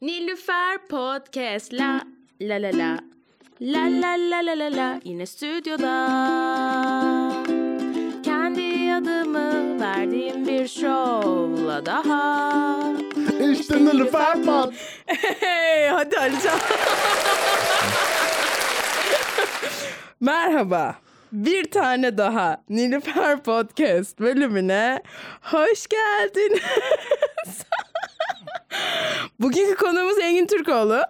Nilüfer Podcast la la la la La la la la la la yine stüdyoda Kendi adımı verdiğim bir şovla daha İşte Nilüfer Pod. Hey, hadi Alican. Merhaba. Bir tane daha Nilüfer Podcast bölümüne hoş geldiniz. Bugünkü konuğumuz Engin Türkoğlu.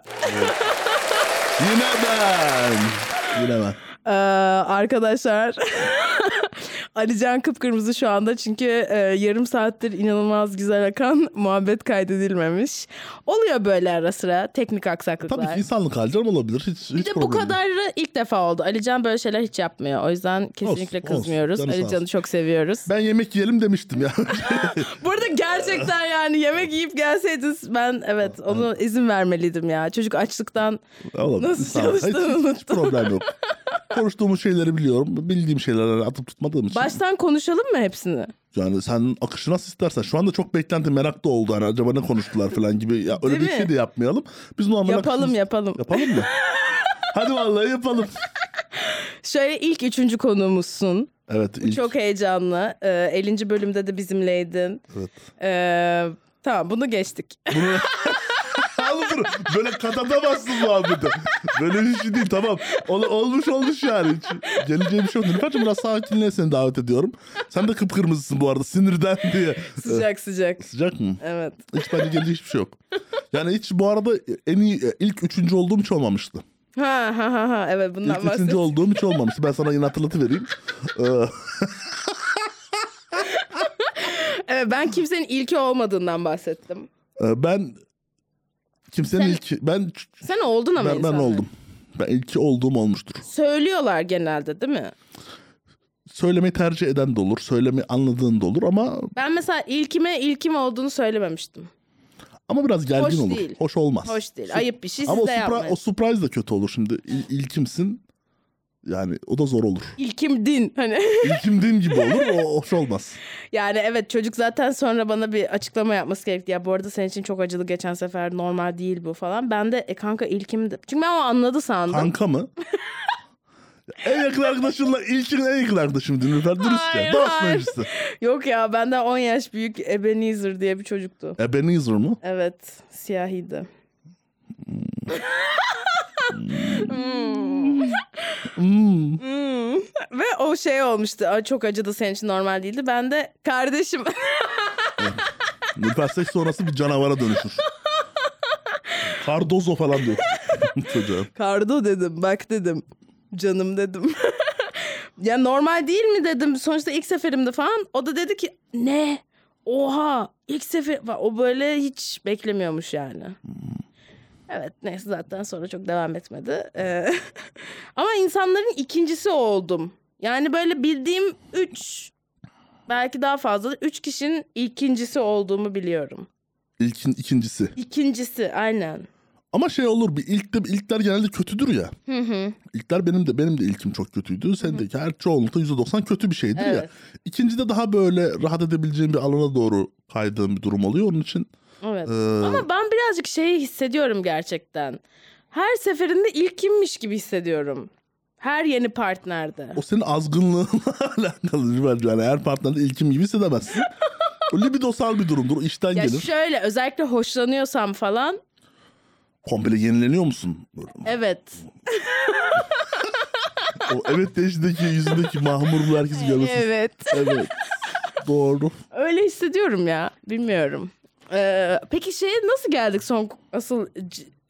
Yine ben. Yine ben. Ee, arkadaşlar Alican kıpkırmızı şu anda çünkü e, yarım saattir inanılmaz güzel akan muhabbet kaydedilmemiş. Oluyor böyle ara sıra teknik aksaklıklar. Tabii ki insanlık hali canım olabilir. Hiç, hiç Bir de bu kadarı ilk defa oldu. Alican böyle şeyler hiç yapmıyor. O yüzden kesinlikle Olsun, olsun. kızmıyoruz. Sağ Alican'ı olsun. çok seviyoruz. Ben yemek yiyelim demiştim ya. Burada gerçekten yani yemek yiyip gelseydiniz ben evet onu izin vermeliydim ya. Çocuk açlıktan Olabilir. Nasıl çalıştığını hiç, hiç unuttum. problem yok. Konuştuğumuz şeyleri biliyorum. Bildiğim şeyleri atıp tutmadığım için. baştan konuşalım mı hepsini? Yani sen akışı nasıl istersen. Şu anda çok beklenti merak da oldu. Hani acaba ne konuştular falan gibi. Ya öyle Değil bir mi? şey de yapmayalım. Biz normal Yapalım akışımız- yapalım. Yapalım mı? Hadi vallahi yapalım. Şöyle ilk üçüncü konuğumuzsun. Evet. Bu ilk- çok heyecanlı. Ee, 50. bölümde de bizimleydin. Evet. Ee, tamam bunu geçtik. Bunu... Böyle katatamazsın muhabbeti. Böyle bir şey değil tamam. Ol, olmuş olmuş yani. Hiç geleceğim bir şey yok. Nilüfer'cim biraz sakinliğe seni davet ediyorum. Sen de kıpkırmızısın bu arada sinirden diye. Sıcak sıcak. Sıcak mı? Evet. Hiç bence gelecek hiçbir şey yok. Yani hiç bu arada en iyi ilk üçüncü olduğum hiç olmamıştı. Ha ha ha ha evet bundan İlk üçüncü bahset. olduğum hiç olmamıştı. Ben sana yine hatırlatıvereyim. Ee, Evet ben kimsenin ilki olmadığından bahsettim. e, ben kimsenin Sen- ilk ben Sen oldun ama ben, ben oldum. Ben ilki olduğum olmuştur. Söylüyorlar genelde değil mi? Söylemeyi tercih eden de olur. Söylemeyi anladığın da olur ama Ben mesela ilkime ilkim olduğunu söylememiştim. ama biraz gergin Hoş olur. değil. Hoş olmaz. Hoş değil. Ayıp bir şey Ama o, siz de yapmayın. o surprise da kötü olur şimdi. İl, ilkimsin. Yani o da zor olur. İlkim din hani. İlkimdin gibi olur. O hoş olmaz. yani evet çocuk zaten sonra bana bir açıklama yapması gerekti. Ya bu arada senin için çok acılı geçen sefer normal değil bu falan. Ben de e kanka ilkimdi. Çünkü ben o anladı sandım. Kanka mı? en yakın arkadaşınla ilkin en yakın arkadaşım Nilüfer dürüstçe. Dost meclisi. Yok ya benden 10 yaş büyük Ebenezer diye bir çocuktu. Ebenezer mı? Evet siyahiydi. Hmm. Hmm. Hmm. Ve o şey olmuştu. "Aa, Çok acıdı senin için normal değildi. Ben de kardeşim. Nilüfer seks sonrası bir canavara dönüşür. Cardozo falan diyor. Çocuğa. Kardo dedim. Bak dedim. Canım dedim. ya normal değil mi dedim. Sonuçta ilk seferimde falan. O da dedi ki ne? Oha ilk sefer. O böyle hiç beklemiyormuş yani. Evet neyse zaten sonra çok devam etmedi. Ee, ama insanların ikincisi oldum. Yani böyle bildiğim üç belki daha fazla üç kişinin ikincisi olduğumu biliyorum. İlkin ikincisi. İkincisi aynen. Ama şey olur bir ilk de ilkler genelde kötüdür ya. Hı hı. İlkler benim de benim de ilkim çok kötüydü. Sendeki her çoğunlukla %90 kötü bir şeydir ya. Evet. İkincide daha böyle rahat edebileceğim bir alana doğru kaydığım bir durum oluyor. Onun için Evet. Ee, Ama ben birazcık şeyi hissediyorum gerçekten. Her seferinde ilkimmiş gibi hissediyorum. Her yeni partnerde. o senin azgınlığınla alakalı bence. Yani her partnerde ilkim gibi hissedemezsin. o libidosal bir durumdur. O işten Ya gelir. şöyle özellikle hoşlanıyorsam falan Komple yenileniyor musun? evet. O evet değişindeki yüzündeki mahmurluğu herkes görmesin. Evet. Evet. Doğru. Öyle hissediyorum ya. Bilmiyorum. Ee, peki şeye nasıl geldik son asıl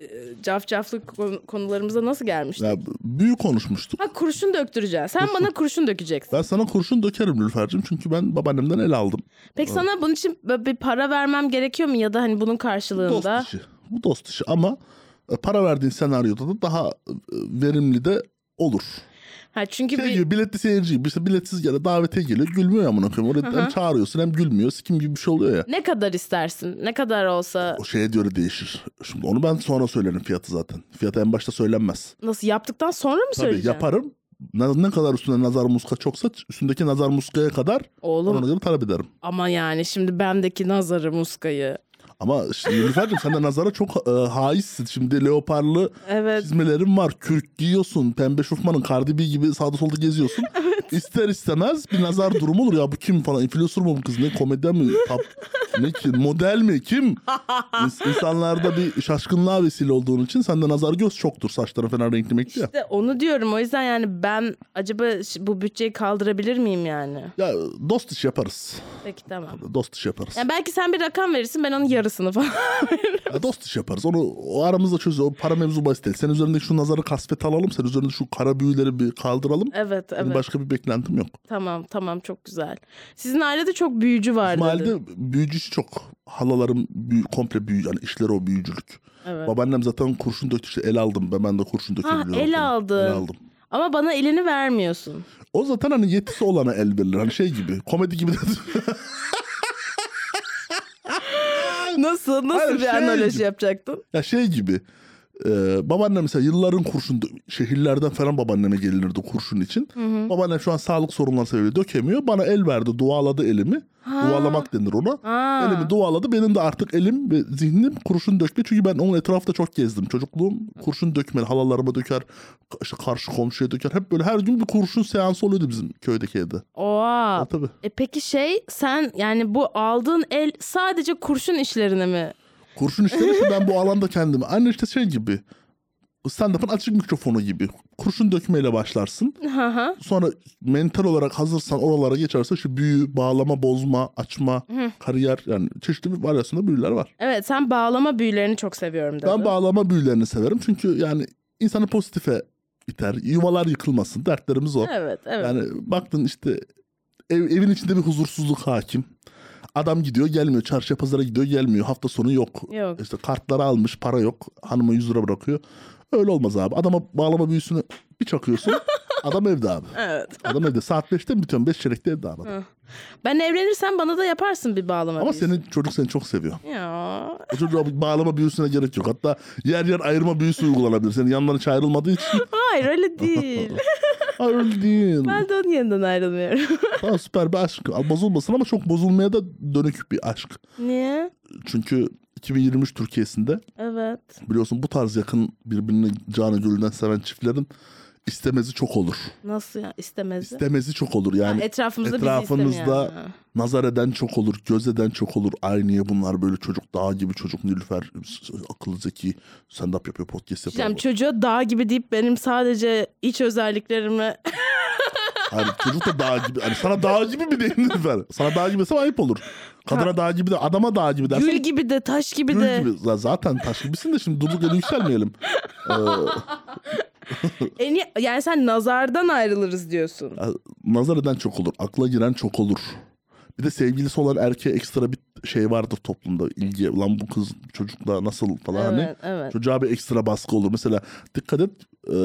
e, cafcaflı konu- konularımıza nasıl gelmiştik? Ya, büyük konuşmuştuk. Ha kurşun döktüreceksin. Sen bana kurşun dökeceksin. Ben sana kurşun dökerim Nilüfer'cim. Çünkü ben babaannemden el aldım. Peki sana bunun için bir para vermem gerekiyor mu ya da hani bunun Dost karşılığında? işi. Bu dost işi ama e, para verdiğin senaryoda da daha e, verimli de olur. Ha çünkü Şey bir gibi biletli seyirci gibi işte biletsiz ya da davete geliyor gülmüyor amına koyayım. Orada hem çağırıyorsun hem gülmüyor. Sikim gibi bir şey oluyor ya. ne kadar istersin? Ne kadar olsa O şeye göre değişir. Şimdi onu ben sonra söylerim fiyatı zaten. Fiyatı en başta söylenmez. nasıl yaptıktan sonra mı Tabii yaparım. Ne, ne kadar üstünde nazar muska çoksa üstündeki nazar muskaya kadar Oğlum ona göre talep ederim. ama yani şimdi bendeki nazarı muskayı. Ama şimdi Nilüfer'cim sen de nazara çok e, haizsin. Şimdi leoparlı Evet. çizmelerin var. Kürk giyiyorsun. Pembe şofmanın Cardi B gibi sağda solda geziyorsun. İster istemez bir nazar durumu olur. Ya bu kim falan. Influencer mı bu kız? Ne komedyen mi? Tap, ne ki? Model mi? Kim? İns- İnsanlarda bir şaşkınlığa vesile olduğun için sende nazar göz çoktur. Saçların falan renkli menkli ya. İşte onu diyorum. O yüzden yani ben acaba ş- bu bütçeyi kaldırabilir miyim yani? Ya dost iş yaparız. Peki tamam. Dost iş yaparız. Yani belki sen bir rakam verirsin ben onun yarısını falan. Ya dost iş yaparız. Onu o aramızda çözüyor. O para mevzu basit değil. Sen üzerindeki şu nazarı kasvet alalım. Sen üzerinde şu kara büyüleri bir kaldıralım. evet evet. başka bir beklentim yok. Tamam tamam çok güzel. Sizin ailede çok büyücü var dedin. İsmail'de büyücü işi çok. Halalarım büyü, komple büyü. Yani işleri o büyücülük. Evet. Babaannem zaten kurşun döktü işte el aldım. Ben, ben de kurşun dökebiliyorum. el falan. aldın. El aldım. Ama bana elini vermiyorsun. O zaten hani yetisi olana el verilir. Hani şey gibi. Komedi gibi de. Nasıl? Nasıl Hayır, bir şey analoji gibi. yapacaktın? ya şey gibi. E, babaannem mesela yılların kurşun şehirlerden falan babaanneme gelinirdi kurşun için. Babaannem şu an sağlık sorunları sebebiyle dökemiyor. Bana el verdi, dualadı elimi. Dualamak denir ona. Ha. Elimi dualadı. Benim de artık elim ve zihnim kurşun dökme. Çünkü ben onun etrafta çok gezdim. Çocukluğum kurşun dökmeli. Halalarıma döker, işte karşı komşuya döker. Hep böyle her gün bir kurşun seansı oluyordu bizim köydeki evde. Oha. Ha, tabii. E peki şey sen yani bu aldığın el sadece kurşun işlerine mi? Kurşun işleri işte ben bu alanda kendimi. Aynı işte şey gibi. Stand-up'ın açık mikrofonu gibi. Kurşun dökmeyle başlarsın. Hı hı. Sonra mental olarak hazırsan oralara geçerse şu büyü, bağlama, bozma, açma, kariyer yani çeşitli varyasyonda büyüler var. Evet sen bağlama büyülerini çok seviyorum dedin. Ben bağlama büyülerini severim. Çünkü yani insanı pozitife iter. Yuvalar yıkılmasın. Dertlerimiz o. Evet evet. Yani baktın işte ev, evin içinde bir huzursuzluk hakim. Adam gidiyor gelmiyor. Çarşıya pazara gidiyor gelmiyor. Hafta sonu yok. Yok. İşte kartları almış para yok. Hanıma 100 lira bırakıyor. Öyle olmaz abi. Adama bağlama büyüsünü bir çakıyorsun. adam evde abi. Evet. Adam evde. Saat 5'te mi bitiyorsun? 5 çeyrekte evde abi. Ben evlenirsem bana da yaparsın bir bağlama Ama büyüsü. senin çocuk seni çok seviyor. Ya. O çocuğa bir bağlama büyüsüne gerek yok. Hatta yer yer ayırma büyüsü uygulanabilir. Senin yanların hiç ayrılmadığı için. Hayır öyle değil. Öyle değil. ben de onun yanından ayrılmıyorum. Tamam süper bir aşk. Bozulmasın ama çok bozulmaya da dönük bir aşk. Niye? Çünkü 2023 Türkiye'sinde Evet. biliyorsun bu tarz yakın birbirini canı gönülden seven çiftlerin istemezi çok olur. Nasıl ya istemezi? İstemezi çok olur. Yani Ha, etrafımızda bizi etrafınızda. Ha. nazar eden çok olur, göz eden çok olur. Aynıya bunlar böyle çocuk dağ gibi çocuk Nilüfer akıllı zeki stand-up yapıyor podcast yapıyor. Diyeceğim çocuğa dağ gibi deyip benim sadece iç özelliklerimi Hani çocuk da dağ gibi. Hani sana dağ gibi mi değil Nilüfer? Sana dağ gibi desem ayıp olur. Kadına dağ gibi de adama dağ gibi dersen. gül gibi de taş gibi Gül de gibi. Zaten taş gibisin de şimdi durduk yere yükselmeyelim. Ee, En iyi- yani sen nazardan ayrılırız diyorsun. nazar eden çok olur. Akla giren çok olur. Bir de sevgilisi olan erkeğe ekstra bir şey vardır toplumda. ilgi. Lan bu kız çocukla nasıl falan hani. Evet, evet. Çocuğa bir ekstra baskı olur. Mesela dikkat et e,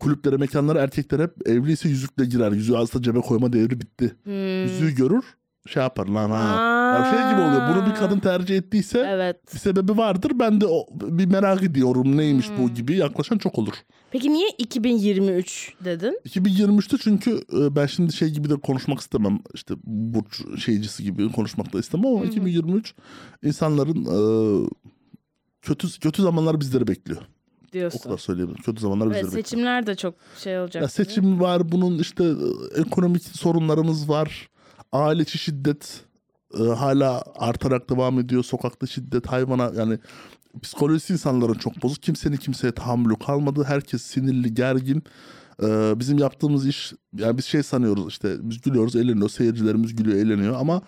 kulüplere, mekanlara erkekler hep evliyse yüzükle girer. Yüzüğü aslında cebe koyma devri bitti. Hmm. Yüzüğü görür şey yapar lan ha. Ya şey gibi oluyor. Bunu bir kadın tercih ettiyse Evet. bir sebebi vardır. Ben de o, bir merak ediyorum neymiş Hmm. bu gibi yaklaşan çok olur. Peki niye 2023 dedin? 2023'te çünkü e, ben şimdi şey gibi de konuşmak istemem. İşte burç şeycisi gibi konuşmak da istemem ama 2023 insanların e, kötü kötü zamanlar bizleri bekliyor. O Diyorsun. kadar söyleyebilirim. Kötü zamanlar Evet bizleri bekliyor. seçimler de çok şey olacak. Ya seçim var, bunun işte e, ekonomik sorunlarımız var. Aile içi şiddet e, hala artarak devam ediyor. Sokakta şiddet, hayvana yani psikolojisi insanların çok bozuk. Kimsenin kimseye tahammülü kalmadı. Herkes sinirli, gergin. E, bizim yaptığımız iş yani biz şey sanıyoruz işte biz gülüyoruz, eğleniyoruz. Seyircilerimiz gülüyor, eğleniyor ama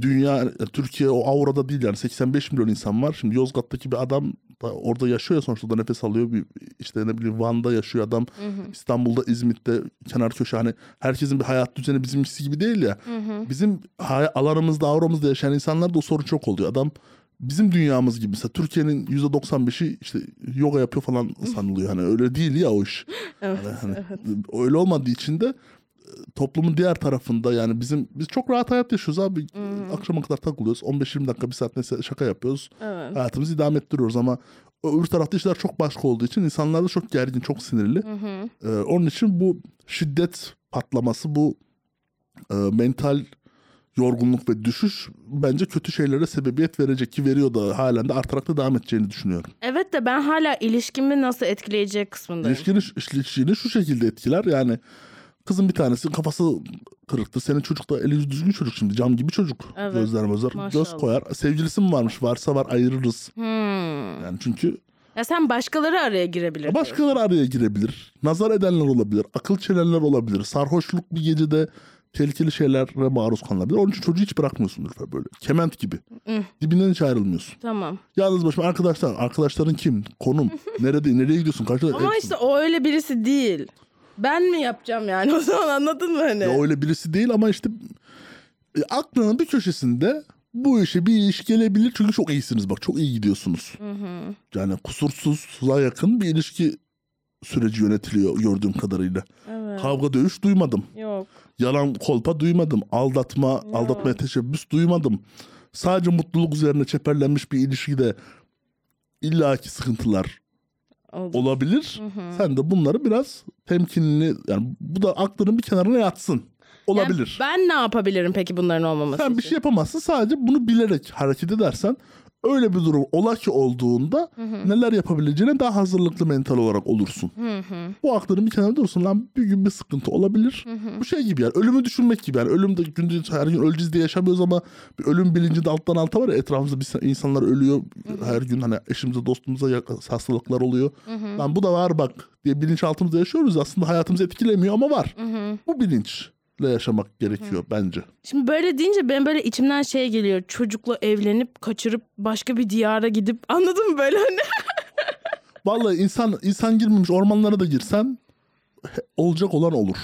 dünya Türkiye o aurada değil yani 85 milyon insan var. Şimdi Yozgat'taki bir adam da orada yaşıyor ya sonuçta da nefes alıyor. Bir, işte ne bileyim Van'da yaşıyor adam. İstanbul'da, İzmit'te kenar köşe hani herkesin bir hayat düzeni bizimkisi gibi değil ya. Bizim hay- alanımızda, auramızda yaşayan insanlar da o sorun çok oluyor. Adam bizim dünyamız gibi mesela Türkiye'nin %95'i işte yoga yapıyor falan sanılıyor. Hani öyle değil ya o iş. Evet, Hani, hani öyle olmadığı için de toplumun diğer tarafında yani bizim biz çok rahat hayat yaşıyoruz abi. Akşama kadar takılıyoruz. 15-20 dakika bir saat neyse şaka yapıyoruz. Evet. Hayatımızı idame ettiriyoruz ama öbür tarafta işler çok başka olduğu için insanlar da çok gergin, çok sinirli. Ee, onun için bu şiddet patlaması, bu e, mental yorgunluk ve düşüş bence kötü şeylere sebebiyet verecek ki veriyor da halen de artarak da devam edeceğini düşünüyorum. Evet de ben hala ilişkimi nasıl etkileyecek kısmındayım. İlişkinin, ilişkini şu şekilde etkiler yani kızın bir tanesi kafası kırıktı. Senin çocuk da eli yüzü düzgün çocuk şimdi cam gibi çocuk. Evet, Gözler gözler göz koyar. Sevgilisi mi varmış varsa var ayırırız. Hmm. Yani çünkü Ya sen başkaları araya girebilir. başkaları araya girebilir. Nazar edenler olabilir. Akıl çelenler olabilir. Sarhoşluk bir gecede tehlikeli şeylere maruz kalınabilir. Onun için çocuğu hiç bırakmıyorsun Nilüfer böyle. Kement gibi. Hı. Dibinden hiç ayrılmıyorsun. Tamam. Yalnız başıma arkadaşlar. Arkadaşların kim? Konum. Nerede? Nereye gidiyorsun? Kaçta? Ama işte o öyle birisi değil. Ben mi yapacağım yani o zaman anladın mı hani? Ya öyle birisi değil ama işte e, aklının bir köşesinde bu işe bir iş gelebilir. Çünkü çok iyisiniz bak. Çok iyi gidiyorsunuz. Hı hı. Yani kusursuza yakın bir ilişki süreci yönetiliyor gördüğüm kadarıyla. Evet. Kavga dövüş duymadım. Yok. Yalan kolpa duymadım. Aldatma, aldatmaya teşebbüs duymadım. Sadece mutluluk üzerine çeperlenmiş bir ilişkide illaki sıkıntılar Oldu. olabilir. Hı hı. Sen de bunları biraz temkinli yani bu da aklının bir kenarına yatsın. Olabilir. Yani ben ne yapabilirim peki bunların olmaması Sen bir için? şey yapamazsın. Sadece bunu bilerek hareket edersen öyle bir durum ola ki olduğunda neler yapabileceğine daha hazırlıklı mental olarak olursun. Hı hı. Bu aklının bir kenarında dursun lan bir gün bir sıkıntı olabilir. Bu şey gibi yani ölümü düşünmek gibi yani ölüm de gündüz her gün öleceğiz diye yaşamıyoruz ama bir ölüm bilinci de alttan alta var ya etrafımızda bir insanlar ölüyor her gün hani eşimize dostumuza hastalıklar oluyor. Lan bu da var bak diye bilinçaltımızda yaşıyoruz aslında hayatımızı etkilemiyor ama var. Bu bilinçle yaşamak gerekiyor bence. Şimdi böyle deyince benim böyle içimden şey geliyor. Çocukla evlenip kaçırıp başka bir diyara gidip anladın mı böyle hani? Vallahi insan insan girmemiş ormanlara da girsen olacak olan olur.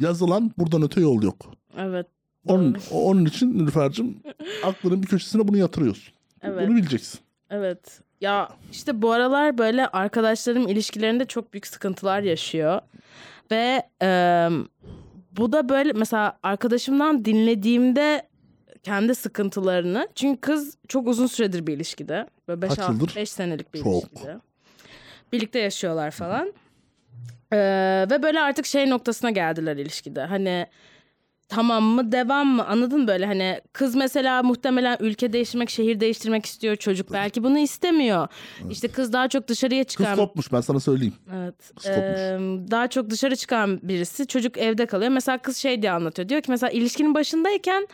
Yazılan buradan öte yol yok. evet. Onun, onun için Nilüfer'cim aklının bir köşesine bunu yatırıyorsun. Evet. Bunu bileceksin. Evet. Ya işte bu aralar böyle arkadaşlarım ilişkilerinde çok büyük sıkıntılar yaşıyor. Ve e, bu da böyle mesela arkadaşımdan dinlediğimde kendi sıkıntılarını. Çünkü kız çok uzun süredir bir ilişkide. Böyle Kaç 5 yıldır? 5 senelik bir Çok. ilişkide. Birlikte yaşıyorlar falan. E, ve böyle artık şey noktasına geldiler ilişkide. Hani tamam mı devam mı? Anladın mı böyle? Hani kız mesela muhtemelen ülke değiştirmek şehir değiştirmek istiyor çocuk. Belki bunu istemiyor. İşte kız daha çok dışarıya Kız çıkan kopmuş ben sana söyleyeyim. evet kız kopmuş. eee, daha çok dışarı çıkan birisi çocuk evde kalıyor. Mesela kız şey diye anlatıyor. Diyor ki mesela ilişkinin başındayken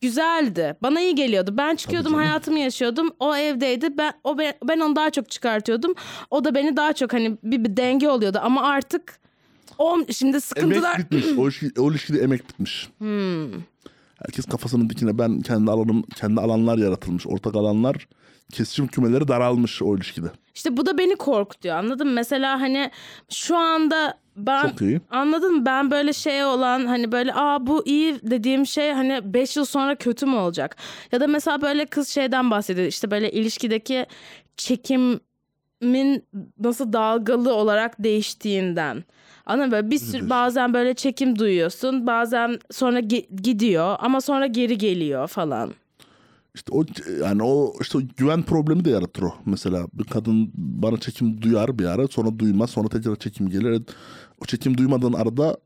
güzeldi. Bana iyi geliyordu. Ben çıkıyordum hayatımı yaşıyordum. O evdeydi. Ben o ben, ben onu daha çok çıkartıyordum. O da beni daha çok hani bir, bir denge oluyordu. Ama artık o şimdi sıkıntılar Emek bitmiş. O, ilişki, o ilişkide emek bitmiş. Hmm. Herkes kafasının dikine ben kendi alanım kendi alanlar yaratılmış. Ortak alanlar kesişim kümeleri daralmış o ilişkide. İşte bu da beni korkutuyor anladın mı? Mesela hani şu anda ben Çok iyi. anladın mı? Ben böyle şey olan hani böyle aa bu iyi dediğim şey hani 5 yıl sonra kötü mü olacak? Ya da mesela böyle kız şeyden bahsediyor işte böyle ilişkideki çekimin nasıl dalgalı olarak değiştiğinden. Anladın? Böyle bir sürü bazen böyle çekim duyuyorsun. Bazen sonra gi- gidiyor ama sonra geri geliyor falan. İşte o yani o işte o güven problemi de yaratır o. Mesela bir kadın bana çekim duyar bir ara sonra duymaz sonra tekrar çekim gelir. O çekim duymadığın arada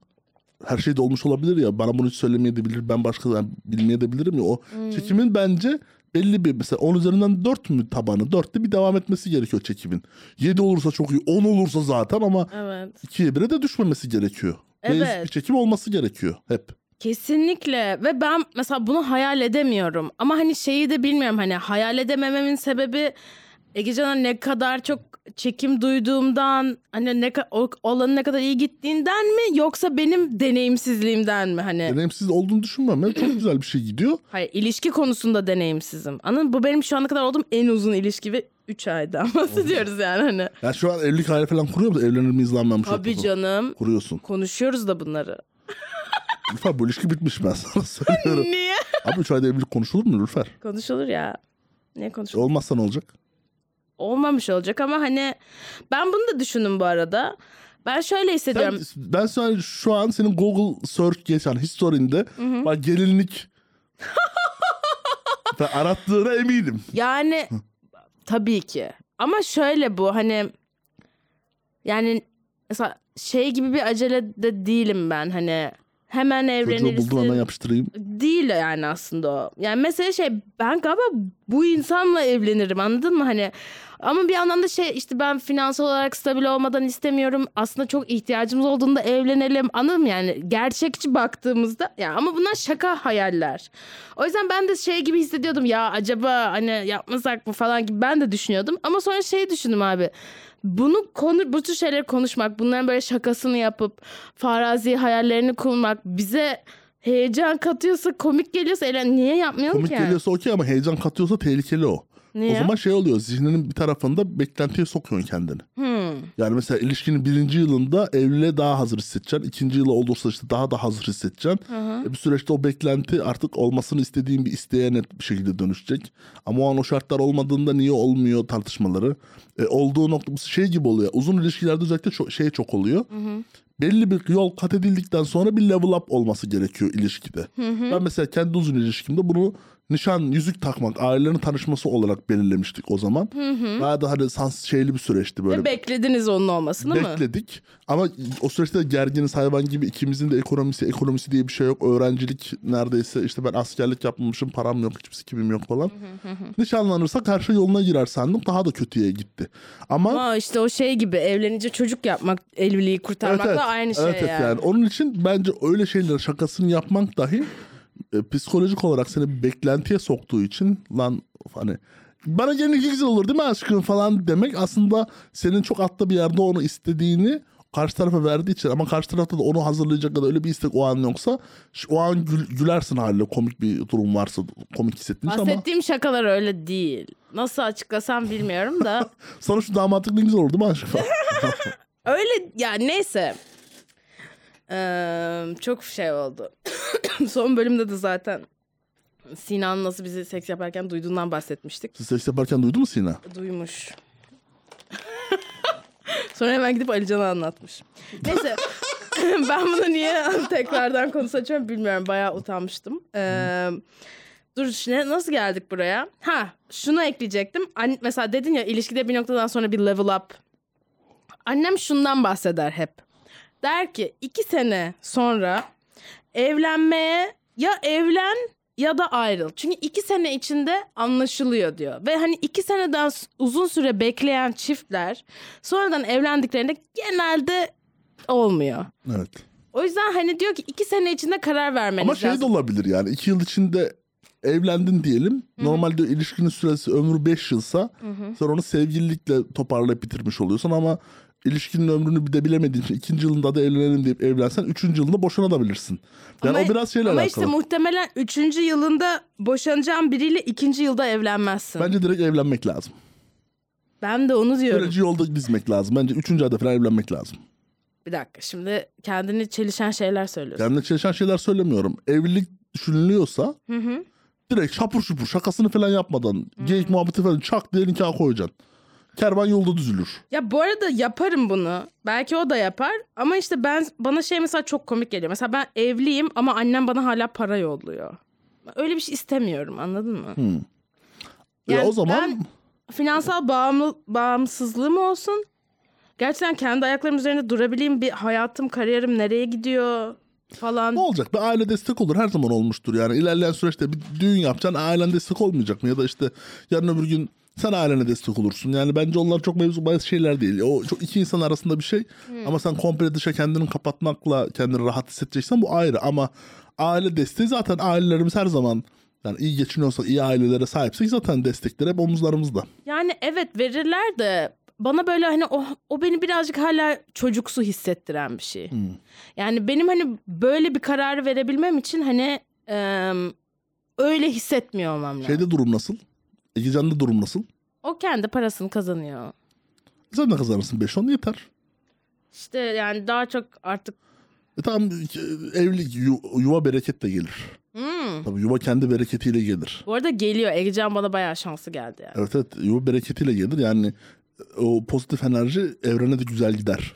her şey de olmuş olabilir ya bana bunu hiç söylemeyebilir ben başka yani bilmeyebilirim ya o çekimin bence belli bir mesela 10 üzerinden 4 mü tabanı 4'te bir devam etmesi gerekiyor çekimin. 7 olursa çok iyi 10 olursa zaten ama Evet. 2'ye 1'e de düşmemesi gerekiyor. Evet. Reis bir çekim olması gerekiyor hep. Kesinlikle ve ben mesela bunu hayal edemiyorum ama hani şeyi de bilmiyorum hani hayal edemememin sebebi Egecan'a ne kadar çok çekim duyduğumdan hani ne o- olanın ne kadar iyi gittiğinden mi yoksa benim deneyimsizliğimden mi hani Deneyimsiz olduğunu düşünmüyorum. Ben çok güzel bir şey gidiyor. hayır ilişki konusunda deneyimsizim anladın bu benim şu ana kadar olduğum en uzun ilişki ve 3 aydan bahsediyoruz yani hani Ya şu an evlilik hayali falan kuruyor musun? Evlenir miyiz lan ben bu tabii canım Kuruyorsun. konuşuyoruz da bunları Lütfen bu ilişki bitmiş ben sana söylüyorum. niye Abi 3 ayda evlilik konuşulur mu Lütfer? konuşulur ya ne konuşulur Olmazsa ne olacak? Olmamış olacak ama hani ben bunu da düşündüm bu arada. Ben şöyle Ben, hissediyorum. ben sana şu an senin Google search geçen historiinde bak gelinlik arattığına eminim. Yani tabii ki. Ama şöyle bu hani yani mesela şey gibi bir acele de değilim ben hani hemen Çocuğu buldum hemen evlenirsin. yapıştırayım. Değil yani aslında o. Yani mesela şey ben galiba bu insanla evlenirim anladın mı? Hani ama bir yandan da şey işte ben finansal olarak stabil olmadan istemiyorum. Aslında çok ihtiyacımız olduğunda evlenelim. Anladın mı yani? Gerçekçi baktığımızda ya ama bunlar şaka hayaller. O yüzden ben de şey gibi hissediyordum ya acaba hani yapmasak mı falan gibi ben de düşünüyordum. Ama sonra şey düşündüm abi. Bunu konu bu tür şeyleri konuşmak, bunların böyle şakasını yapıp farazi hayallerini kurmak bize heyecan katıyorsa, komik geliyorsa eğlen niye yapmayalım Komik ki? yani? geliyorsa okey ama heyecan katıyorsa tehlikeli o. Niye? O zaman şey oluyor zihninin bir tarafında beklentiye sokuyorsun kendini. Hmm. Yani mesela ilişkinin birinci yılında evliliğe daha hazır hissedeceksin. İkinci yıla olursa işte daha da hazır hissedeceksin. E bir süreçte o beklenti artık olmasını istediğin bir isteğe net bir şekilde dönüşecek. Ama o an o şartlar olmadığında niye olmuyor tartışmaları. E, olduğu nokta şey gibi oluyor. Uzun ilişkilerde özellikle çok, şey çok oluyor. Belli bir yol kat edildikten sonra bir level up olması gerekiyor ilişkide. Ben mesela kendi uzun ilişkimde bunu nişan, yüzük takmak, ailelerin tanışması olarak belirlemiştik o zaman. Daha da hani sans şeyli bir süreçti böyle. Ve beklediniz onun olmasını mı? Bekledik ama o süreçte de gerginiz hayvan gibi ikimizin de ekonomisi ekonomisi diye bir şey yok. Öğrencilik neredeyse işte ben askerlik yapmamışım param yok hiçbir sikimim yok falan. Nişanlanırsak her şey yoluna girer sandım daha da kötüye gitti. Ama Ama işte o şey gibi evlenince çocuk yapmak, evliliği kurtarmakla aynı şey evet, evet yani. yani. Onun için bence öyle şeyler şakasını yapmak dahi e, psikolojik olarak seni beklentiye soktuğu için lan hani bana gelince güzel olur değil mi aşkım falan demek aslında senin çok altta bir yerde onu istediğini karşı tarafa verdiği için ama karşı tarafta da onu hazırlayacak kadar öyle bir istek o an yoksa o an gül- gülersin haline komik bir durum varsa komik hissettiğin için ama Bahsettiğim şakalar öyle değil. Nasıl açıklasam bilmiyorum da. sana şu damatlık ne güzel olur değil mi aşkım? öyle ya neyse. Ee, çok şey oldu. Son bölümde de zaten Sinan nasıl bizi seks yaparken duyduğundan bahsetmiştik. Siz seks yaparken duydu mu Sina? Duymuş. Sonra hemen gidip Alican'a anlatmış. Neyse. ben bunu niye tekrardan konusu açıyorum bilmiyorum. Bayağı utanmıştım. Ee, dur şimdi nasıl geldik buraya? Ha şunu ekleyecektim. An- mesela dedin ya ilişkide bir noktadan sonra bir level up. Annem şundan bahseder hep. Der ki iki sene sonra evlenmeye ya evlen ya da ayrıl. Çünkü iki sene içinde anlaşılıyor diyor. Ve hani iki seneden uzun süre bekleyen çiftler sonradan evlendiklerinde genelde olmuyor. Evet. O yüzden hani diyor ki iki sene içinde karar vermeniz Ama şey de olabilir yani iki yıl içinde evlendin diyelim. Normalde ilişkinin süresi ömrü 5 yılsa sen onu sevgililikle toparlayıp bitirmiş oluyorsun ama ilişkinin ömrünü bir de bilemediğin için ikinci yılında da evlenelim deyip evlensen üçüncü yılında boşanabilirsin. Yani Ama- o biraz şeyle Ama alakalı. işte muhtemelen üçüncü yılında boşanacağın biriyle ikinci yılda evlenmezsin. Bence direkt evlenmek lazım. Ben de onu diyorum. Süreci yolda dizmek lazım. Bence üçüncü ayda falan evlenmek lazım. Bir dakika şimdi kendini çelişen şeyler söylüyorsun. Kendine çalışan şeyler söylemiyorum. Evlilik düşünülüyorsa direkt şapur şupur şakasını falan yapmadan geyik muhabbeti falan çak diye nikah koyacaksın. Kervan yolda düzülür. Ya bu arada yaparım bunu. Belki o da yapar. Ama işte ben bana şey mesela çok komik geliyor. Mesela ben evliyim ama annem bana hala para yolluyor. Öyle bir şey istemiyorum anladın mı? Ya Yani o zaman ben finansal bağımlı, bağımsızlığım olsun. Gerçekten kendi ayaklarım üzerinde durabileyim. Bir hayatım, kariyerim nereye gidiyor falan. ne olacak? Bir aile destek olur. Her zaman olmuştur. Yani ilerleyen süreçte bir düğün yapacaksın. Ailen destek olmayacak mı? Ya da işte yarın öbür gün sen ailene destek olursun. Yani bence onlar çok mevzu bazı şeyler değil. O çok iki insan arasında bir şey. Ama sen komple dışa kendini kapatmakla kendini rahat hissedeceksen bu ayrı. Ama aile desteği zaten ailelerimiz her zaman yani iyi geçiniyorsa iyi ailelere sahipsek zaten destekler hep omuzlarımızda. Yani evet verirler de bana böyle hani o, o beni birazcık hala çocuksu hissettiren bir şey. Yani benim hani böyle bir kararı verebilmem için hani em, öyle hissetmiyor olmam lazım. Şeyde durum nasıl? Egecan'da durum nasıl? O kendi parasını kazanıyor. Sen de kazanırsın 5-10 yeter. İşte yani daha çok artık E tamam evlilik yu- yuva bereket de gelir. Hmm. Tabii yuva kendi bereketiyle gelir. Bu arada geliyor. Egecan bana bayağı şansı geldi yani. Evet evet yuva bereketiyle gelir. Yani o pozitif enerji evrene de güzel gider.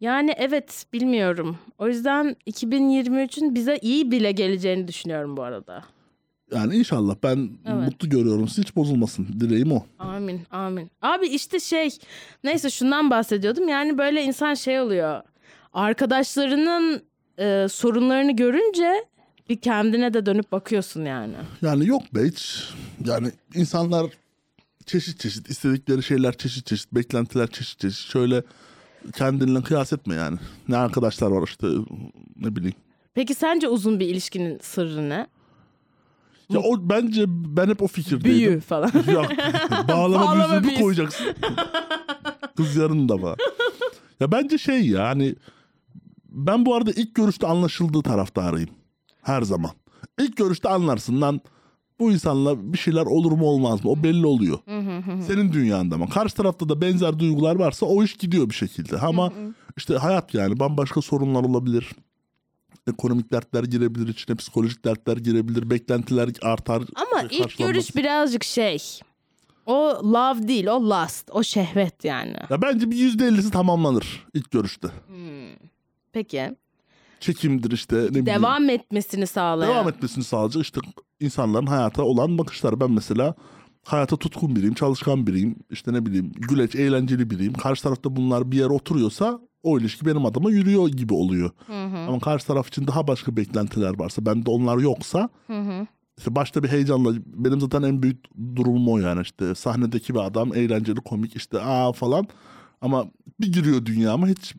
Yani evet bilmiyorum. O yüzden 2023'ün bize iyi bile geleceğini düşünüyorum bu arada. Yani inşallah ben Evet. mutlu görüyorum hiç bozulmasın. Dileğim o. Amin amin. Abi işte şey neyse şundan bahsediyordum. Yani böyle insan şey oluyor. Arkadaşlarının e, sorunlarını görünce bir kendine de dönüp bakıyorsun yani. Yani yok be hiç. Yani insanlar çeşit çeşit istedikleri şeyler çeşit çeşit beklentiler çeşit çeşit. Şöyle kendinle kıyas etme yani. Ne arkadaşlar var işte ne bileyim. Peki sence uzun bir ilişkinin sırrı ne? Ya o bence ben hep o fikirdeydim. Büyü falan. Yok. Bağlama, Bağlama büyüsünü büyüsü. koyacaksın. Kız yanında mı? Ya bence şey yani ben bu arada ilk görüşte anlaşıldığı taraftarıyım. Her zaman. İlk görüşte anlarsın lan bu insanla bir şeyler olur mu olmaz mı? O belli oluyor. Senin dünyanda ama. Karşı tarafta da benzer duygular varsa o iş gidiyor bir şekilde. Ama işte hayat yani bambaşka sorunlar olabilir. Ekonomik dertler girebilir içine, psikolojik dertler girebilir, beklentiler artar. Ama ilk görüş birazcık şey. O love değil, o lust, o şehvet yani. Ya bence bir yüzde ellisi tamamlanır ilk görüşte. Peki. Çekimdir işte ne bileyim. Devam etmesini sağlayan. Devam etmesini sağlayacak işte insanların hayata olan bakışları. Ben mesela hayata tutkun biriyim, çalışkan biriyim. işte ne bileyim güleç, eğlenceli biriyim. Karşı tarafta bunlar bir yere oturuyorsa o ilişki benim adıma yürüyor gibi oluyor. Ama karşı taraf için daha başka beklentiler varsa, bende onlar yoksa işte başta bir heyecanla benim zaten en büyük durumum o yani işte sahnedeki bir adam eğlenceli komik işte aa falan. Ama bir giriyor dünyama hiç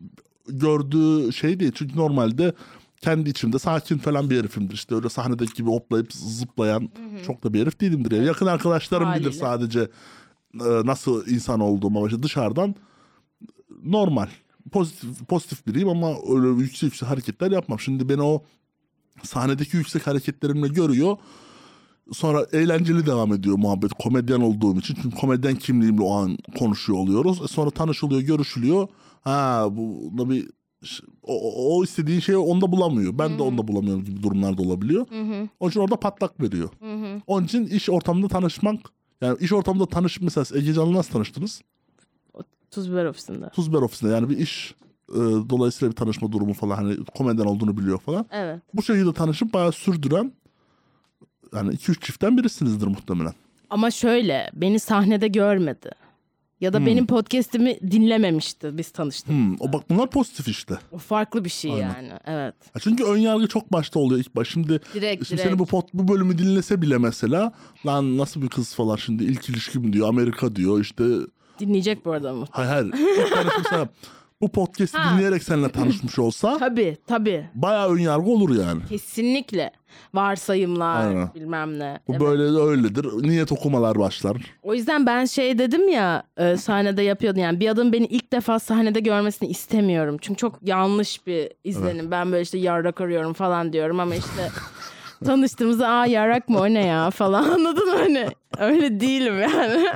gördüğü şey değil. Çünkü normalde kendi içimde sakin falan bir herifimdir. İşte öyle sahnedeki gibi hoplayıp zıplayan çok da bir herif değilimdir yani. Yakın arkadaşlarım bilir Haliyle. sadece e, nasıl insan olduğumu. Ama işte dışarıdan normal pozitif pozitif biriyim ama öyle yüksek yüksek hareketler yapmam şimdi beni o sahnedeki yüksek hareketlerimle görüyor. Sonra eğlenceli devam ediyor muhabbet komedyen olduğum için. Çünkü komedyen kimliğimle o an konuşuyor oluyoruz. E sonra tanışılıyor, görüşülüyor. Ha bu da bir o, o- istediğin şeyi onda bulamıyor. Ben de onda bulamıyorum gibi durumlar da olabiliyor. Onun için orada patlak veriyor. Onun için iş ortamında tanışmak yani iş ortamında tanışıp mesela siz Ege Can'la nasıl tanıştınız? Tuz biber ofisinde. Tuzber ofisinde yani bir iş e, dolayısıyla bir tanışma durumu falan hani komedyen olduğunu biliyor falan. Evet. Bu şekilde tanışıp bayağı sürdüren yani 2-3 çiftten birisinizdir muhtemelen. Ama şöyle beni sahnede görmedi. Ya da benim podcast'imi dinlememişti biz tanıştık. Hmm, o bak bunlar pozitif işte. O farklı bir şey Aynen. yani. Evet. Ya çünkü ön yargı çok başta oluyor ilk baş. Şimdi, Direkt, şimdi direkt. seni bu pot, bu bölümü dinlese bile mesela lan nasıl bir kız falan şimdi ilk ilişkim diyor Amerika diyor işte Dinleyecek bu arada mı? hayır hayır. İlk bu podcast'i Ha. dinleyerek seninle tanışmış olsa Tabii tabii. bayağı ön yargı olur yani. Kesinlikle. Varsayımlar Aynen. bilmem ne. Bu Evet. böyle öyledir. Niyet okumalar başlar. O yüzden ben şey dedim ya e, sahnede yapıyordum yani bir adam beni ilk defa sahnede görmesini istemiyorum. Çünkü çok yanlış bir izlenim. Ben böyle işte yarrak arıyorum falan diyorum ama işte tanıştığımızda aa yarrak mı o ne ya falan anladın mı hani öyle değilim yani.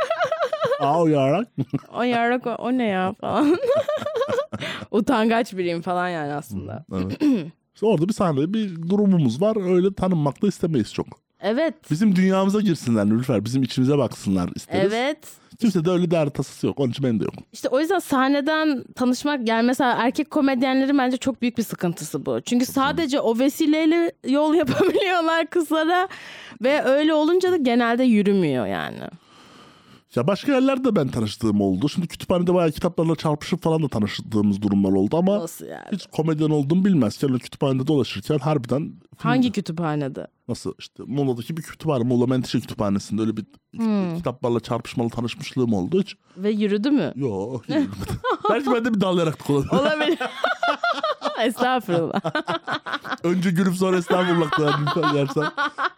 Aa uyarak. o yarrak o, o ne ya falan. Utangaç biriyim falan yani aslında. evet. İşte orada bir sahnede bir durumumuz var. Öyle tanınmak da istemeyiz çok. Evet. Bizim dünyamıza girsinler Nülfer. Bizim içimize baksınlar isteriz. Evet. Kimse de öyle derdi tasası yok. Onun için benim de yok. İşte o yüzden sahneden tanışmak yani mesela erkek komedyenlerin bence çok büyük bir sıkıntısı bu. Çünkü sadece o vesileyle yol yapabiliyorlar kızlara ve öyle olunca da genelde yürümüyor yani. Ya başka yerlerde ben tanıştığım oldu. Şimdi kütüphanede bayağı kitaplarla çarpışıp falan da tanıştığımız durumlar oldu ama Nasıl yani? hiç komedyen olduğumu bilmezken öyle kütüphanede dolaşırken harbiden film- Hangi kütüphanede? nasıl işte Muğla'daki bir kütüphane Muğla Menteşe Kütüphanesi'nde öyle bir Hmm. kitaplarla çarpışmalı tanışmışlığım oldu hiç. Ve yürüdü mü? Yok. Belki bende bir dallayarak olabilir. Olabilir. Estağfurullah. Önce gülüp sonra estağfurullah koyardım yersen.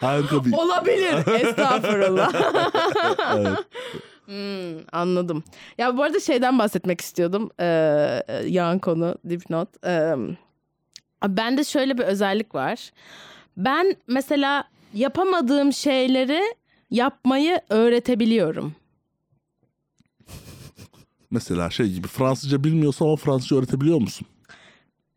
Harika bir. Olabilir. Estağfurullah. Evet. Hmm, anladım. Ya bu arada şeyden bahsetmek istiyordum. Ee, yan konu, dipnot. Ee, bende şöyle bir özellik var. Ben mesela yapamadığım şeyleri yapmayı öğretebiliyorum. Mesela şey gibi Fransızca bilmiyorsa ama Fransızca öğretebiliyor musun?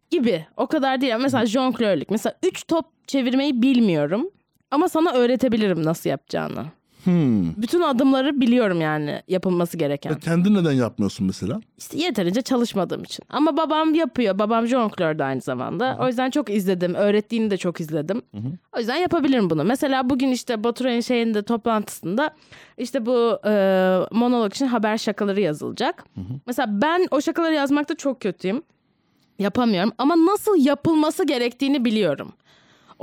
Gibi. O kadar değil. Mesela jonglörlük. Mesela üç top çevirmeyi bilmiyorum. Ama sana öğretebilirim nasıl yapacağını. Hmm. Bütün adımları biliyorum yani yapılması gereken. Ya kendin neden yapmıyorsun mesela? İşte yeterince çalışmadığım için. Ama babam yapıyor. Babam jonglör de aynı zamanda. O yüzden çok izledim. Öğrettiğini de çok izledim. O yüzden yapabilirim bunu. Mesela bugün işte Baturay'ın şeyinde toplantısında işte bu e, monolog için haber şakaları yazılacak. Mesela ben o şakaları yazmakta çok kötüyüm. Yapamıyorum ama nasıl yapılması gerektiğini biliyorum.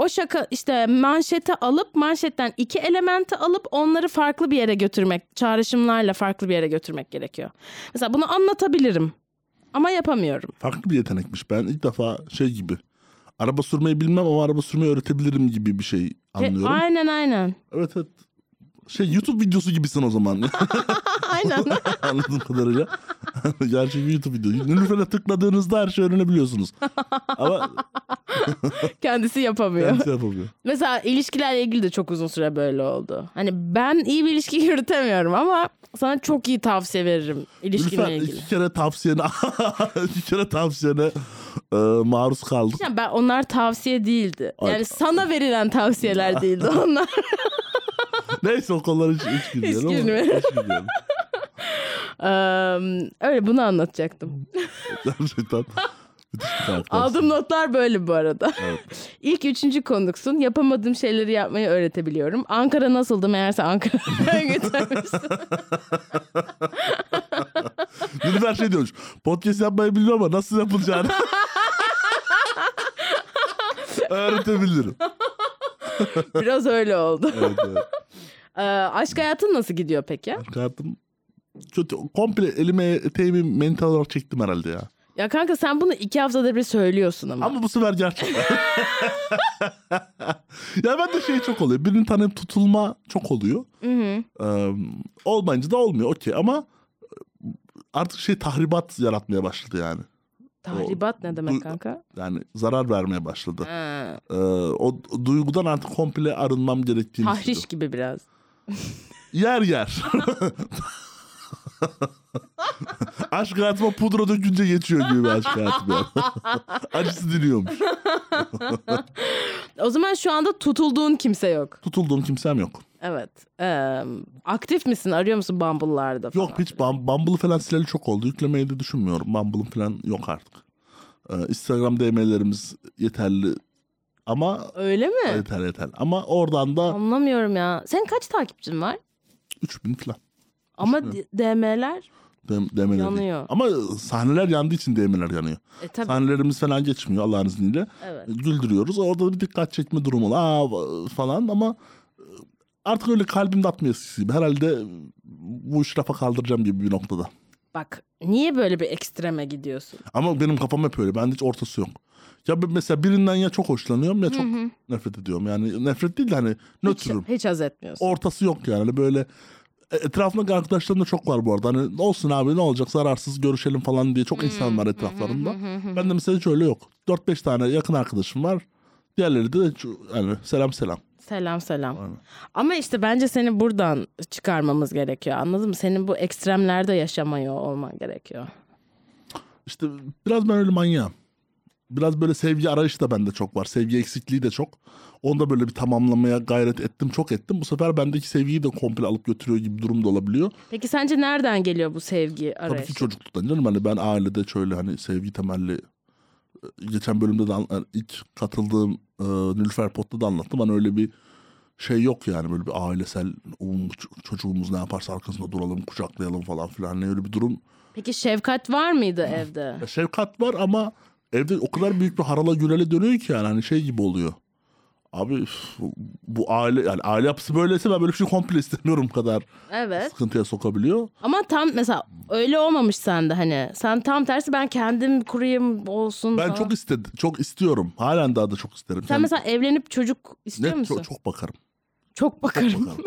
O şaka işte manşeti alıp manşetten iki elementi alıp onları farklı bir yere götürmek, çağrışımlarla farklı bir yere götürmek gerekiyor. Mesela bunu anlatabilirim ama yapamıyorum. Farklı bir yetenekmiş. Ben ilk defa şey gibi. Araba sürmeyi bilmem ama araba sürmeyi öğretebilirim gibi bir şey E, anlıyorum. aynen aynen. Evet evet. Şey YouTube videosu gibisin o zaman. aynen. Anladığım kadarıyla. Gerçek bir YouTube videosu. Nilüfer'e tıkladığınızda her şeyi öğrenebiliyorsunuz. Ama Kendisi yapamıyor. kendisi yapamıyor. Mesela ilişkilerle ilgili de çok uzun süre böyle oldu. Hani ben iyi bir ilişki yürütemiyorum ama sana çok iyi tavsiye veririm ilişkinle ilgili. iki kere tavsiyene iki kere tavsiyene e, maruz kaldık. Yani ben onlar tavsiye değildi. Yani Ay- sana verilen tavsiyeler değildi onlar. Neyse o konulara hiç, hiç girmeyelim. Hiç girmeyelim. Eee, öyle bunu anlatacaktım. Gerçekten. Aldığım notlar böyle bu arada. Evet. İlk üçüncü konuksun. Yapamadığım şeyleri yapmayı öğretebiliyorum. Ankara nasıldı meğerse Ankara'ya götürmüşsün. Nilüfer şey diyormuş. Podcast yapmayı biliyor ama nasıl yapılacağını öğretebilirim. Biraz öyle oldu. Evet, evet. Eee, aşk hayatın nasıl gidiyor peki? Kartım kötü. Komple elime eteğimi mental olarak çektim herhalde ya. Ya kanka sen bunu iki haftada bir söylüyorsun ama. Ama bu sefer gerçekten. ya ben de şey çok oluyor. Birini tanıyıp tutulma çok oluyor. Hı hı. Ee, olmayınca da olmuyor okey ama artık şey tahribat yaratmaya başladı yani. Tahribat ne demek du- kanka? Yani zarar vermeye başladı. Ha, Ee, o duygudan artık komple arınmam gerektiğini tahriş gibi biraz. Yer yer. aşk hayatıma pudra dökünce geçiyor gibi bir aşk hayatım yani. Acısı diliyormuş. O zaman şu anda tutulduğun kimse yok. Tutulduğum kimsem yok. Evet. Eee, aktif misin? Arıyor musun Bumble'larda falan? Yok hiç Bum- Bumble'ı falan sileli çok oldu. Yüklemeyi de düşünmüyorum. Bumble'ım falan yok artık. Ee, Instagram DM'lerimiz yeterli. Ama Öyle mi? yeter yeter. Ama oradan da Anlamıyorum ya. Senin kaç takipçin var? 3000 falan. Ama DM'ler? DM'ler. Yanıyor. Ama sahneler yandığı için DM'ler yanıyor. E tabii. Sahnelerimiz falan geçmiyor Allah'ın izniyle. Evet. Güldürüyoruz. Orada bir dikkat çekme durumu. Aa, falan ama e, artık öyle kalbimde atmıyor gibi. Herhalde bu işi rafa kaldıracağım gibi bir noktada. Bak niye böyle bir ekstreme gidiyorsun? Ama benim kafam hep öyle. Bende hiç ortası yok. Ya mesela birinden ya çok hoşlanıyorum ya çok nefret ediyorum. Yani nefret değil de hani Hiç, nötrüm. hiç haz etmiyorsun. Ortası yok yani. Hani böyle e, etrafımda arkadaşlarım da çok var bu arada. Hani olsun abi ne olacak zararsız görüşelim falan diye çok insan var etraflarında. Ben de mesela hiç öyle yok. 4-5 tane yakın arkadaşım var. Diğerleri de yani selam selam. Selam selam. Aynen. Ama işte bence seni buradan çıkarmamız gerekiyor. Anladın mı? Senin bu ekstremlerde yaşamıyor olman gerekiyor. İşte biraz ben öyle manyağım. Biraz böyle sevgi arayışı da bende çok var. Sevgi eksikliği de çok. Onu da böyle bir tamamlamaya gayret ettim. Çok ettim. Bu sefer bendeki sevgiyi de komple alıp götürüyor gibi bir durum da olabiliyor. Peki sence nereden geliyor bu sevgi Tabii ki arayışı? çocukluktan canım. Hani ben ailede şöyle hani sevgi temelli e, geçen bölümde de an- yani ilk katıldığım e, Nilüfer Pot'ta da anlattım. Hani öyle bir şey yok yani böyle bir ailesel "Oğlum, ç- çocuğumuz ne yaparsa arkasında duralım kucaklayalım falan filan. Hani öyle bir durum Peki şefkat var mıydı evde? Ya şefkat var ama evde o kadar büyük bir harala gürele dönüyor ki yani hani şey gibi oluyor. Abi bu aile yani aile yapısı böyleyse ben böyle bir şey komple istemiyorum kadar Evet. sıkıntıya sokabiliyor. Ama tam mesela öyle olmamış sende hani. Sen tam tersi ben kendim kurayım olsun Ben falan. çok istedim, çok istiyorum. Halen daha da çok isterim. Sen mesela evlenip çocuk istiyor net musun? çok, çok bakarım. Çok bakarım. bakarım.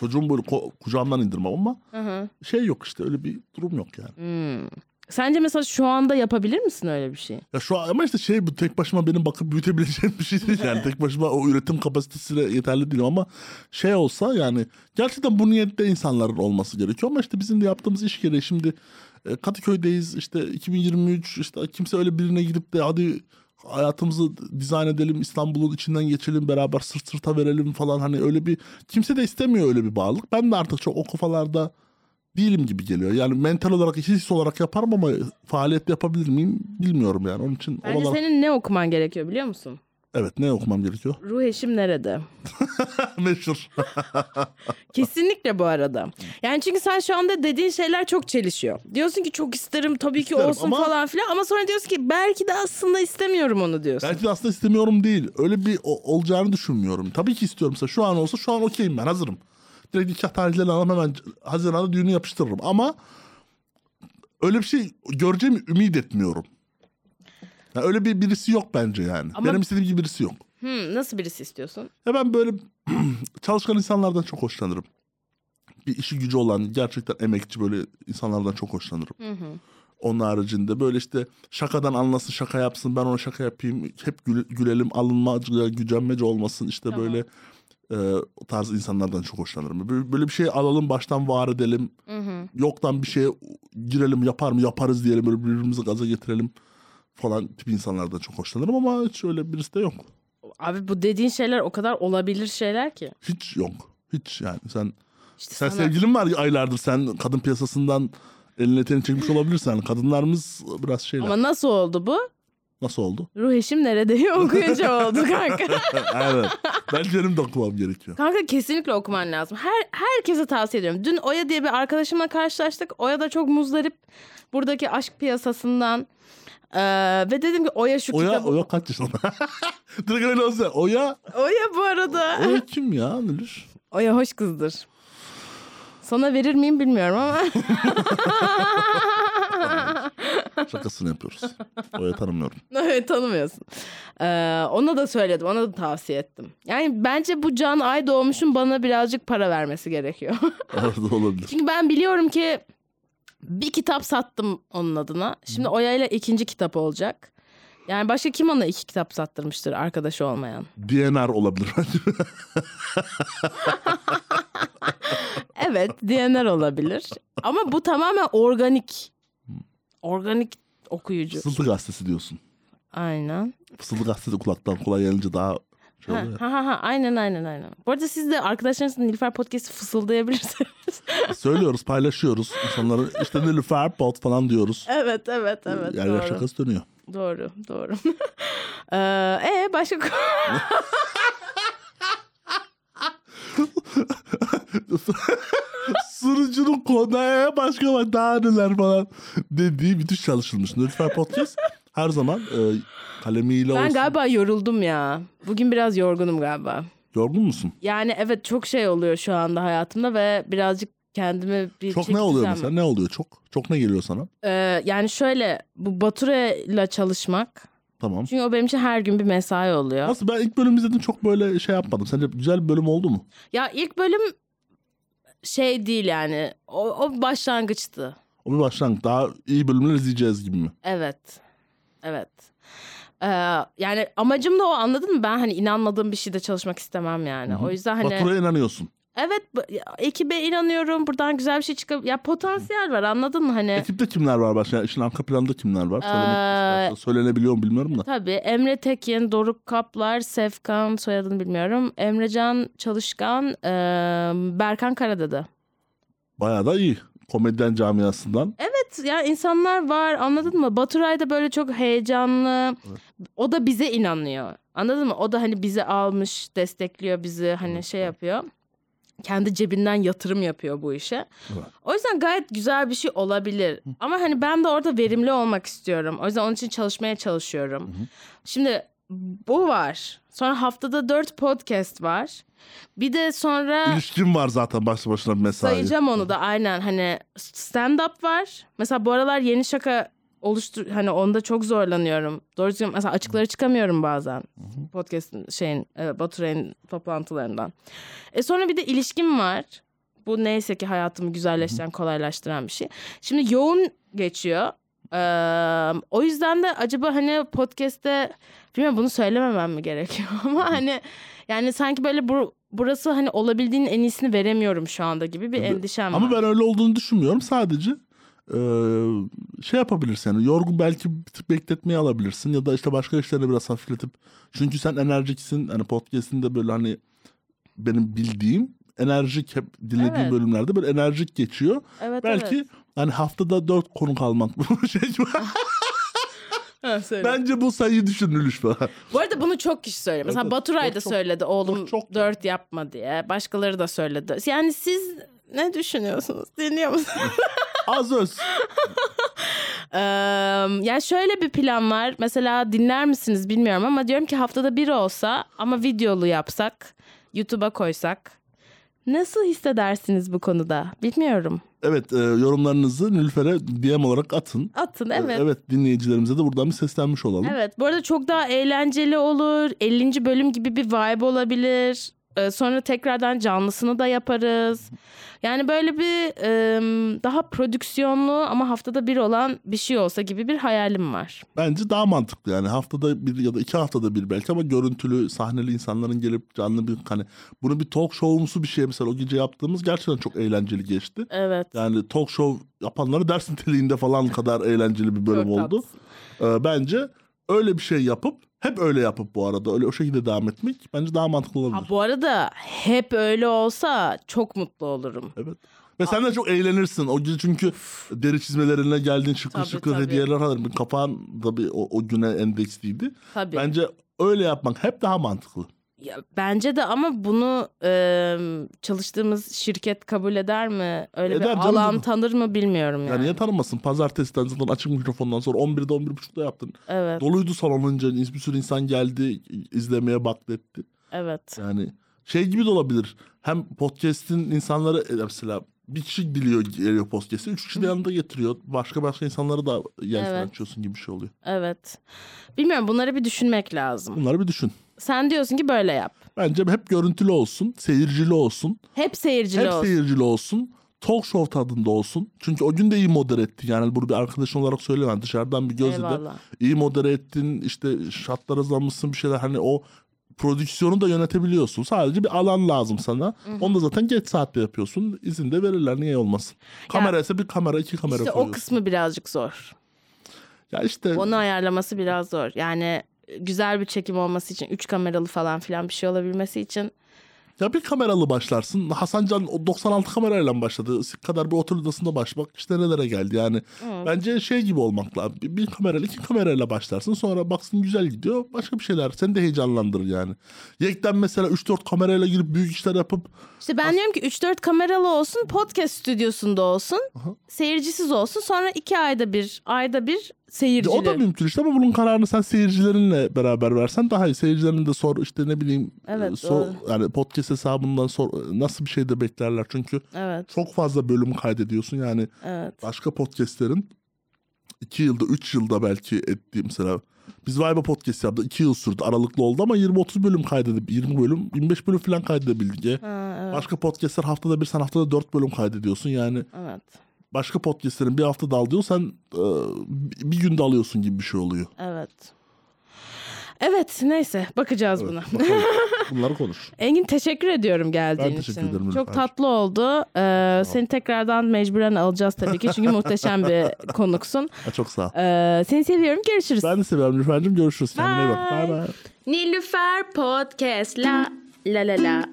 Çocuğumu böyle ko- kucağımdan indirmem ama Hı hı. şey yok işte öyle bir durum yok yani. Hmm. Sence mesela şu anda yapabilir misin öyle bir şey? Ya şu an ama işte şey bu tek başıma benim bakıp büyütebileceğim bir şey değil yani. tek başıma o üretim kapasitesiyle yeterli değilim ama şey olsa yani gerçekten bu niyette insanların olması gerekiyor ama işte bizim de yaptığımız iş gereği şimdi e, Kadıköy'deyiz işte 2023 işte kimse öyle birine gidip de hadi hayatımızı dizayn edelim İstanbul'un içinden geçelim beraber sırt sırta verelim falan hani öyle bir kimse de istemiyor öyle bir bağlılık. Ben de artık çok o kafalarda değilim gibi geliyor. Yani mental olarak, his olarak yaparım ama faaliyet yapabilir miyim bilmiyorum yani. Onun için Bence oralar- senin ne okuman gerekiyor biliyor musun? Evet ne okumam gerekiyor? Ruh eşim nerede? Meşhur. Kesinlikle bu arada. Yani çünkü sen şu anda dediğin şeyler çok çelişiyor. Diyorsun ki çok isterim tabii ki İsterim olsun ama- falan filan ama sonra diyorsun ki belki de aslında istemiyorum onu diyorsun. Belki de aslında istemiyorum değil. Öyle bir o- olacağını düşünmüyorum. Tabii ki istiyorum. Mesela şu an olsa şu an okeyim ben hazırım. Direkt nikah tarihlerini alalım hemen Haziran'da düğünü yapıştırırım. Ama öyle bir şey göreceğimi ümit etmiyorum. Yani öyle bir birisi yok bence yani. Ama- Benim istediğim gibi birisi yok. Hmm, nasıl birisi istiyorsun? Ya ben böyle çalışkan insanlardan çok hoşlanırım. Bir işi gücü olan, gerçekten emekçi böyle insanlardan çok hoşlanırım. Hı hı. Onun haricinde böyle işte şakadan anlasın, şaka yapsın, ben ona şaka yapayım. Hep gül- gülelim, alınma, gücenmece olmasın. işte Tamam. böyle e, o tarz insanlardan çok hoşlanırım. Böyle, bir şey alalım, baştan var edelim. Hı hı. Yoktan bir şeye girelim, yapar mı, yaparız diyelim. Böyle birbirimizi gaza getirelim falan tip insanlardan çok hoşlanırım ama hiç öyle birisi de yok. Abi bu dediğin şeyler o kadar olabilir şeyler ki. Hiç yok. Hiç yani sen İşte Sen sana- sevgilin var aylardır sen kadın piyasasından elini eteni çekmiş olabilirsen. Kadınlarımız biraz şeyler. Ama nasıl oldu bu? Nasıl oldu? Ruh eşim nerede okuyunca oldu kanka. evet. Bence benim de okumam gerekiyor. Kanka kesinlikle okuman lazım. Her herkese tavsiye ediyorum. Dün Oya diye bir arkadaşımla karşılaştık. Oya da çok muzdarip buradaki aşk piyasasından. Ee, ve dedim ki Oya şu Oya, kitabı... Oya kaç yaşında? Direkt öyle olsa. Oya, Oya bu arada. Oya kim ya Nilüş? Oya hoş kızdır. Sana verir miyim bilmiyorum ama. Şakasını yapıyoruz. Oya tanımıyorum. evet tanımıyorsun. Ee, ona da söyledim. Ona da tavsiye ettim. Yani bence bu Can Ay doğmuşun bana birazcık para vermesi gerekiyor. Orada olabilir. Çünkü ben biliyorum ki bir kitap sattım onun adına. Şimdi Oya ile ikinci kitap olacak. Yani başka kim ona iki kitap sattırmıştır arkadaşı olmayan? DNR olabilir bence. Evet DNR olabilir. Ama bu tamamen organik. Organik okuyucu. Fısıltı gazetesi diyorsun. Aynen. Fısıltı gazetesi kulaktan kolay gelince daha şey Ha, oluyor. ha, ha, ha, aynen aynen aynen. Bu arada siz de arkadaşlarınızla Nilüfer Podcast'ı fısıldayabilirsiniz. Söylüyoruz, paylaşıyoruz. İnsanlara işte Nilüfer Pot falan diyoruz. evet evet evet Yer yer doğru. şakası dönüyor. Doğru doğru. ee, e, başka Sunucunun konuya başka daha neler falan dediği müthiş çalışılmış. Nilüfer Podcast her zaman e, kalemiyle Ben olsun. galiba yoruldum ya. Bugün biraz yorgunum galiba. Yorgun musun? Yani evet çok şey oluyor şu anda hayatımda ve birazcık kendime bir Çok ne oluyor mesela? Ne oluyor çok? Çok ne geliyor sana? Ee, yani şöyle bu Batura'yla çalışmak. Tamam. Çünkü o benim için her gün bir mesai oluyor. Nasıl ben ilk bölüm izledim çok böyle şey yapmadım. Sence güzel bir bölüm oldu mu? Ya ilk bölüm şey değil yani. O, o başlangıçtı. O bir başlangıç. Daha iyi bölümler izleyeceğiz gibi mi? Evet. Evet. Ee, yani amacım da o anladın mı? Ben hani inanmadığım bir şeyde çalışmak istemem yani. O yüzden hani Batura'ya inanıyorsun. Evet ekibe inanıyorum. Buradan güzel bir şey çıkıp ya potansiyel var anladın mı hani? Ekipte kimler var başka? Yani işin arka planında kimler var? Ee, söylenebiliyor mu bilmiyorum da. Tabii Emre Tekin, Doruk Kaplar, Sefkan soyadını bilmiyorum. Emrecan Çalışkan, e, Berkan Karadede. Bayağı da iyi. Komedyen camiasından. Evet ya insanlar var anladın mı? Baturay da böyle çok heyecanlı. O da bize inanıyor. Anladın mı? O da hani bizi almış, destekliyor bizi hani şey yapıyor. Kendi cebinden yatırım yapıyor bu işe. Evet. O yüzden gayet güzel bir şey olabilir. Ama hani ben de orada verimli olmak istiyorum. O yüzden onun için çalışmaya çalışıyorum. Şimdi bu var. Sonra haftada dört podcast var. Bir de sonra İlişkin var zaten başlı başına bir mesai. sayacağım onu da aynen hani stand up var. Mesela bu aralar yeni şaka oluştur hani onda çok zorlanıyorum. Doğru düzgün mesela açıklara çıkamıyorum bazen. Podcast'ın şeyin e, Baturay'ın toplantılarından. E sonra bir de ilişkim var. Bu neyse ki hayatımı güzelleştiren, kolaylaştıran bir şey. Şimdi yoğun geçiyor. Ee, o yüzden de acaba hani podcast'te bilmiyorum bunu söylememem mi gerekiyor ama hani yani sanki böyle bu, burası hani olabildiğinin en iyisini veremiyorum şu anda gibi bir endişem Ama var. ben öyle olduğunu düşünmüyorum. Sadece e, şey yapabilirsin. Yani yorgun belki bir tık bekletmeye alabilirsin. Ya da işte başka işlerini biraz hafifletip. Çünkü sen enerjiksin. Hani podcast'inde böyle hani benim bildiğim enerjik hep dinlediğim Evet. bölümlerde böyle enerjik geçiyor. Evet belki evet. hani haftada dört konuk almak bu şey. Ha, söyle. Bence bu sayıyı düşünülüş falan. Bu arada bunu çok kişi söylüyor. Mesela Evet, Baturay da çok- söyledi oğlum çok- çok- dört yapma diye. Başkaları da söyledi. Yani siz ne düşünüyorsunuz? Dinliyor musunuz? Az öz. Eee, yani şöyle bir plan var. Mesela dinler misiniz bilmiyorum ama diyorum ki haftada bir olsa ama videolu yapsak, YouTube'a koysak. Nasıl hissedersiniz bu konuda? Bilmiyorum. Evet e, yorumlarınızı Nilüfer'e DM olarak atın. Atın E, evet. Evet dinleyicilerimize de buradan bir seslenmiş olalım. Evet bu arada çok daha eğlenceli olur. 50. bölüm gibi bir vibe olabilir. Ee, sonra tekrardan canlısını da yaparız. Yani böyle bir daha prodüksiyonlu ama haftada bir olan bir şey olsa gibi bir hayalim var. Bence daha mantıklı yani haftada bir ya da iki haftada bir belki ama görüntülü sahneli insanların gelip canlı bir hani bunu bir talk show'umsu bir şey mesela o gece yaptığımız gerçekten çok eğlenceli geçti. Evet. Yani talk show yapanları ders niteliğinde falan kadar eğlenceli bir bölüm oldu. Ee, bence öyle bir şey yapıp hep öyle yapıp bu arada öyle o şekilde devam etmek bence daha mantıklı olabilir. Ha, bu arada hep öyle olsa çok mutlu olurum. Evet. Ve sen de çok eğlenirsin. O gece çünkü deri çizmelerine geldin şıkır Tabii, şıkır tabii. hediyeler alır. Kafan da bir o, o güne endeksliydi. Tabii. Bence öyle yapmak hep daha mantıklı. Ya, bence de ama bunu e, çalıştığımız şirket kabul eder mi? Öyle Eder bir canım. alan tanır mı bilmiyorum yani. Yani niye tanımasın? Pazartesiden zaten açık mikrofondan sonra 11'de 11.30'da yaptın. Evet. Doluydu salonunca bir sürü insan geldi izlemeye baktı etti. Evet. Yani şey gibi de olabilir. Hem podcast'in insanları e, mesela bir kişi biliyor geliyor podcast'i. Üç kişi de yanında getiriyor. Başka başka insanları da yelken Evet. açıyorsun gibi bir şey oluyor. Evet. Bilmiyorum bunları bir düşünmek lazım. Bunları bir düşün. Sen diyorsun ki böyle yap. Bence hep görüntülü olsun, seyircili olsun, Hep seyircili hep olsun. seyircili olsun. Talk show tadında olsun. Çünkü o gün de iyi modere ettin. Yani bunu bir arkadaşın olarak söylemem. Dışarıdan bir gözle de Eyvallah. iyi modere ettin. İşte şartlara zammışsın bir şeyler. Hani o prodüksiyonu da yönetebiliyorsun. Sadece bir alan lazım sana. Onu da zaten geç saatte yapıyorsun. İzin de verirler. Niye olmasın? Kamera ise bir kamera, iki kamera İşte o koyuyorsun. kısmı birazcık zor. Ya işte Onu ayarlaması biraz zor. Yani güzel bir çekim olması için, üç kameralı falan filan bir şey olabilmesi için Ya bir kameralı başlarsın. Hasan Can o 96 kamerayla mı başladı? Sik kadar bir otel odasında başlamak işte nelere geldi yani. Bence şey gibi olmak lazım. Bir, bir kamerayla iki kamerayla başlarsın. Sonra baksın güzel gidiyor. Başka bir şeyler. Seni de heyecanlandırır yani. Yekten mesela 3-4 kamerayla girip büyük işler yapıp İşte ben diyorum ki 3-4 kameralı olsun, podcast stüdyosunda olsun, seyircisiz olsun. Sonra iki ayda bir, ayda bir seyircili. o da mümkün işte ama bunun kararını sen seyircilerinle beraber versen daha iyi. Seyircilerin de sor işte ne bileyim Evet, sor, doğru. yani podcast hesabından sor nasıl bir şey de beklerler çünkü Evet, çok fazla bölüm kaydediyorsun yani evet. başka podcastlerin 2 yılda 3 yılda belki ettiğim mesela biz Vibe podcast yaptık 2 yıl sürdü aralıklı oldu ama 20-30 bölüm kaydedip 20 bölüm 25 bölüm falan kaydedebildik. Ha, evet, Başka podcastler haftada bir sen haftada 4 bölüm kaydediyorsun yani evet, başka podcastlerin bir hafta alıyor sen e, bir günde alıyorsun gibi bir şey oluyor. evet. Evet, neyse bakacağız buna. Bakalım. Bunları konuş. Engin teşekkür ediyorum geldiğin Ben teşekkür için. ederim Çok tatlı oldu. Ee, seni tekrardan mecburen alacağız tabii ki. Çünkü muhteşem bir konuksun. Ha, çok sağ ol. Ee, seni seviyorum. Görüşürüz. Ben de seviyorum Nilüfer'cim. Görüşürüz. Kendine iyi bak. Bye. Bay bay. Nilüfer Podcast la la la la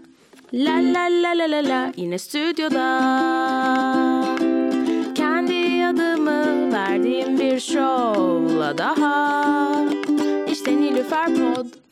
la la la la la la yine stüdyoda verdiğim bir şovla daha. İşte Nilüfer Pod